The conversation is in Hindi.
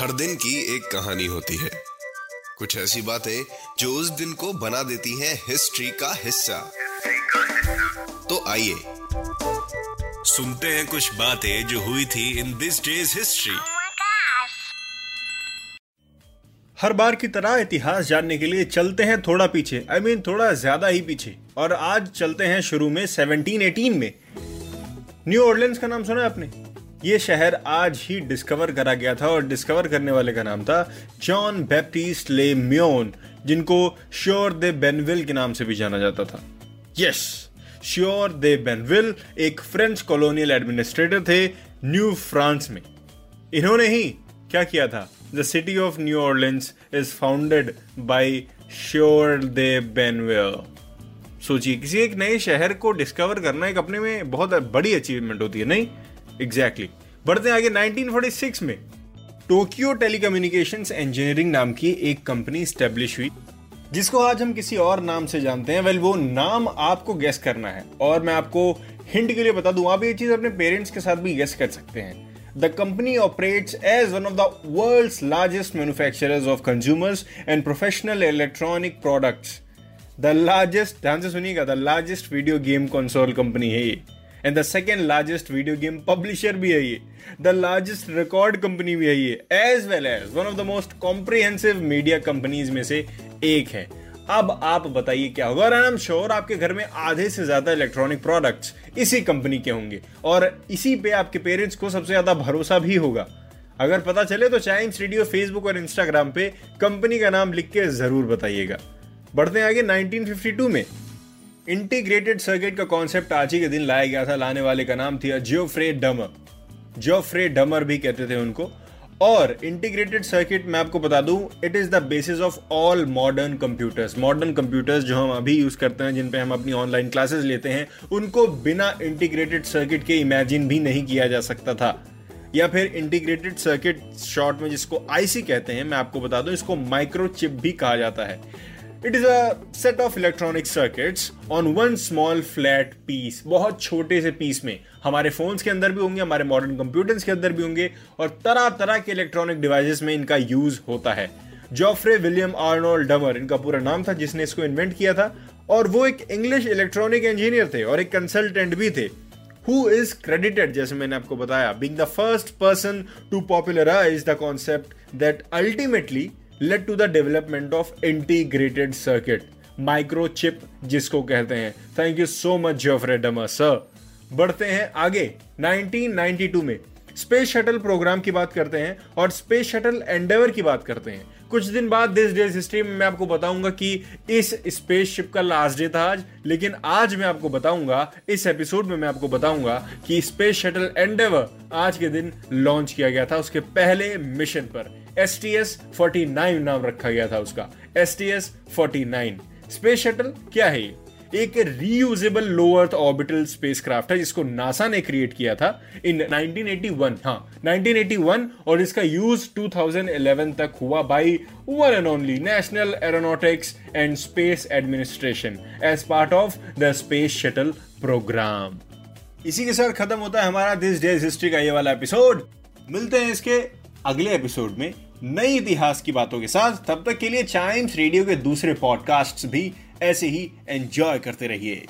हर दिन की एक कहानी होती है। कुछ ऐसी बातें जो उस दिन को बना देती हैं हिस्ट्री का हिस्सा। तो आइए सुनते हैं कुछ बातें जो हुई थी इन दिस डेज़ हिस्ट्री. हर बार की तरह इतिहास जानने के लिए चलते हैं थोड़ा पीछे। आई I मीन mean, थोड़ा ज़्यादा ही पीछे। और आज चलते हैं शुरू में 1718 में। न्यू ऑर्लियंस का नाम सुना है आपने? ये शहर आज ही डिस्कवर करा गया था और डिस्कवर करने वाले का नाम था जॉन बैप्टिस्ट ले म्योन जिनको श्योर दे बेनविल के नाम से भी जाना जाता था। यस श्योर दे बेनविल एक फ्रेंच कॉलोनियल एडमिनिस्ट्रेटर थे न्यू फ्रांस में। इन्होंने ही क्या किया था? The city of New Orleans is founded by Sieur de Bienville सोचिए, किसी एक नए शहर को डिस्कवर करना एक अपने में बहुत बड़ी अचीवमेंट होती है, नहीं? Exactly exactly. बढ़ते हैं आगे 1946 में। टोक्यो टेलीकम्युनिकेशंस इंजीनियरिंग नाम की एक कंपनी स्टेब्लिश हुई, जिसको आज हम किसी और नाम से जानते हैं। वेल वो नाम आपको गेस करना है। और मैं आपको हिंट के लिए बता दूँ, आप ये चीज़ अपने पेरेंट्स के साथ भी गेस कर सकते हैं। The company operates as one of the world's largest manufacturers of consumers and professional electronic products. The largest ध्यान से सुनिएगा the largest video game console company है ये। And the second largest video game publisher भी है ये. द लार्जेस्ट रिकॉर्ड कंपनी भी है ये. As well as one of the most comprehensive media companies में से एक है. अब आप बताइए क्या होगा? और आई एम श्योर आपके घर में आधे से ज़्यादा इलेक्ट्रॉनिक प्रोडक्ट्स इसी कंपनी के होंगे. और इसी पे आपके पेरेंट्स को सबसे ज़्यादा भरोसा भी होगा. अगर पता चले तो चाइम्स रेडियो फेसबुक और इंस्टाग्राम पे कंपनी का नाम लिख के ज़रूर बताइएगा. बढ़ते हैं आगे 1952 में. इंटीग्रेटेड सर्किट का कॉन्सेप्ट आज ही के दिन लाया गया था, लाने वाले का नाम था जियोफ्रे डमर जियोफ्रे डमर भी कहते थे उनको। और इंटीग्रेटेड सर्किट मैं आपको बता दूँ it is the basis of all modern computers modern computers जो हम अभी यूज़ करते हैं, जिन पे हम अपनी ऑनलाइन क्लासेस लेते हैं, उनको बिना इंटीग्रेटेड सर्किट के इमेजिन भी नहीं किया जा सकता था। या फिर इंटीग्रेटेड सर्किट शॉर्ट में जिसको आईसी कहते हैं, मैं आपको बता दूँ, इसको माइक्रोचिप भी कहा जाता है। It is a set of electronic circuits on one small flat piece बहुत छोटे से पीस में। हमारे फोन्स के अंदर भी होंगे, हमारे मॉडर्न कंप्यूटर्स के अंदर भी होंगे और तरह तरह के इलेक्ट्रॉनिक डिवाइसेस में इनका यूज़ होता है। जॉफ्रे विलियम आर्नोल्ड डमर इनका पूरा नाम था, जिसने इसको इन्वेंट किया था। और वो एक इंग्लिश इलेक्ट्रॉनिक इंजीनियर थे और एक कंसल्टेंट भी थे। हु इज़ क्रेडिटेड जैसे मैंने आपको बताया being the first person to popularize the concept that ultimately led to the development of integrated circuit microchip जिसको कहते हैं। Thank you so much Geoffrey Dummer sir बढ़ते हैं आगे। 1992 में स्पेस शटल प्रोग्राम की बात करते हैं और स्पेस शटल एंडेवर की बात करते हैं। कुछ दिन बाद दिस डेज़ हिस्ट्री में मैं आपको बताऊँगा कि इस स्पेसशिप का लास्ट डे था आज, लेकिन आज मैं आपको बताऊँगा, इस एपिसोड में मैं आपको बताऊँगा कि स्पेस शटल एंडेवर आज के दिन लॉन्च किया गया था, उसके पहले मिशन पर। S T S forty nine नाम रखा गया था उसका। S T S forty nine. Space shuttle क्या है एक reusable low earth orbital spacecraft है, जिसको नासा ने क्रिएट किया था इन 1981 हाँ 1981 और इसका यूज़ 2011 तक हुआ by one and only national aeronautics and space administration as part of the space shuttle programme इसी के साथ खत्म होता है हमारा दिस डेज़ हिस्ट्री का ये वाला एपिसोड मिलते हैं इसके अगले एपिसोड में नई इतिहास की बातों के साथ। तब तक के लिए चाइम्स रेडियो के दूसरे पॉडकास्ट भी ऐसे ही एंजॉय करते रहिए।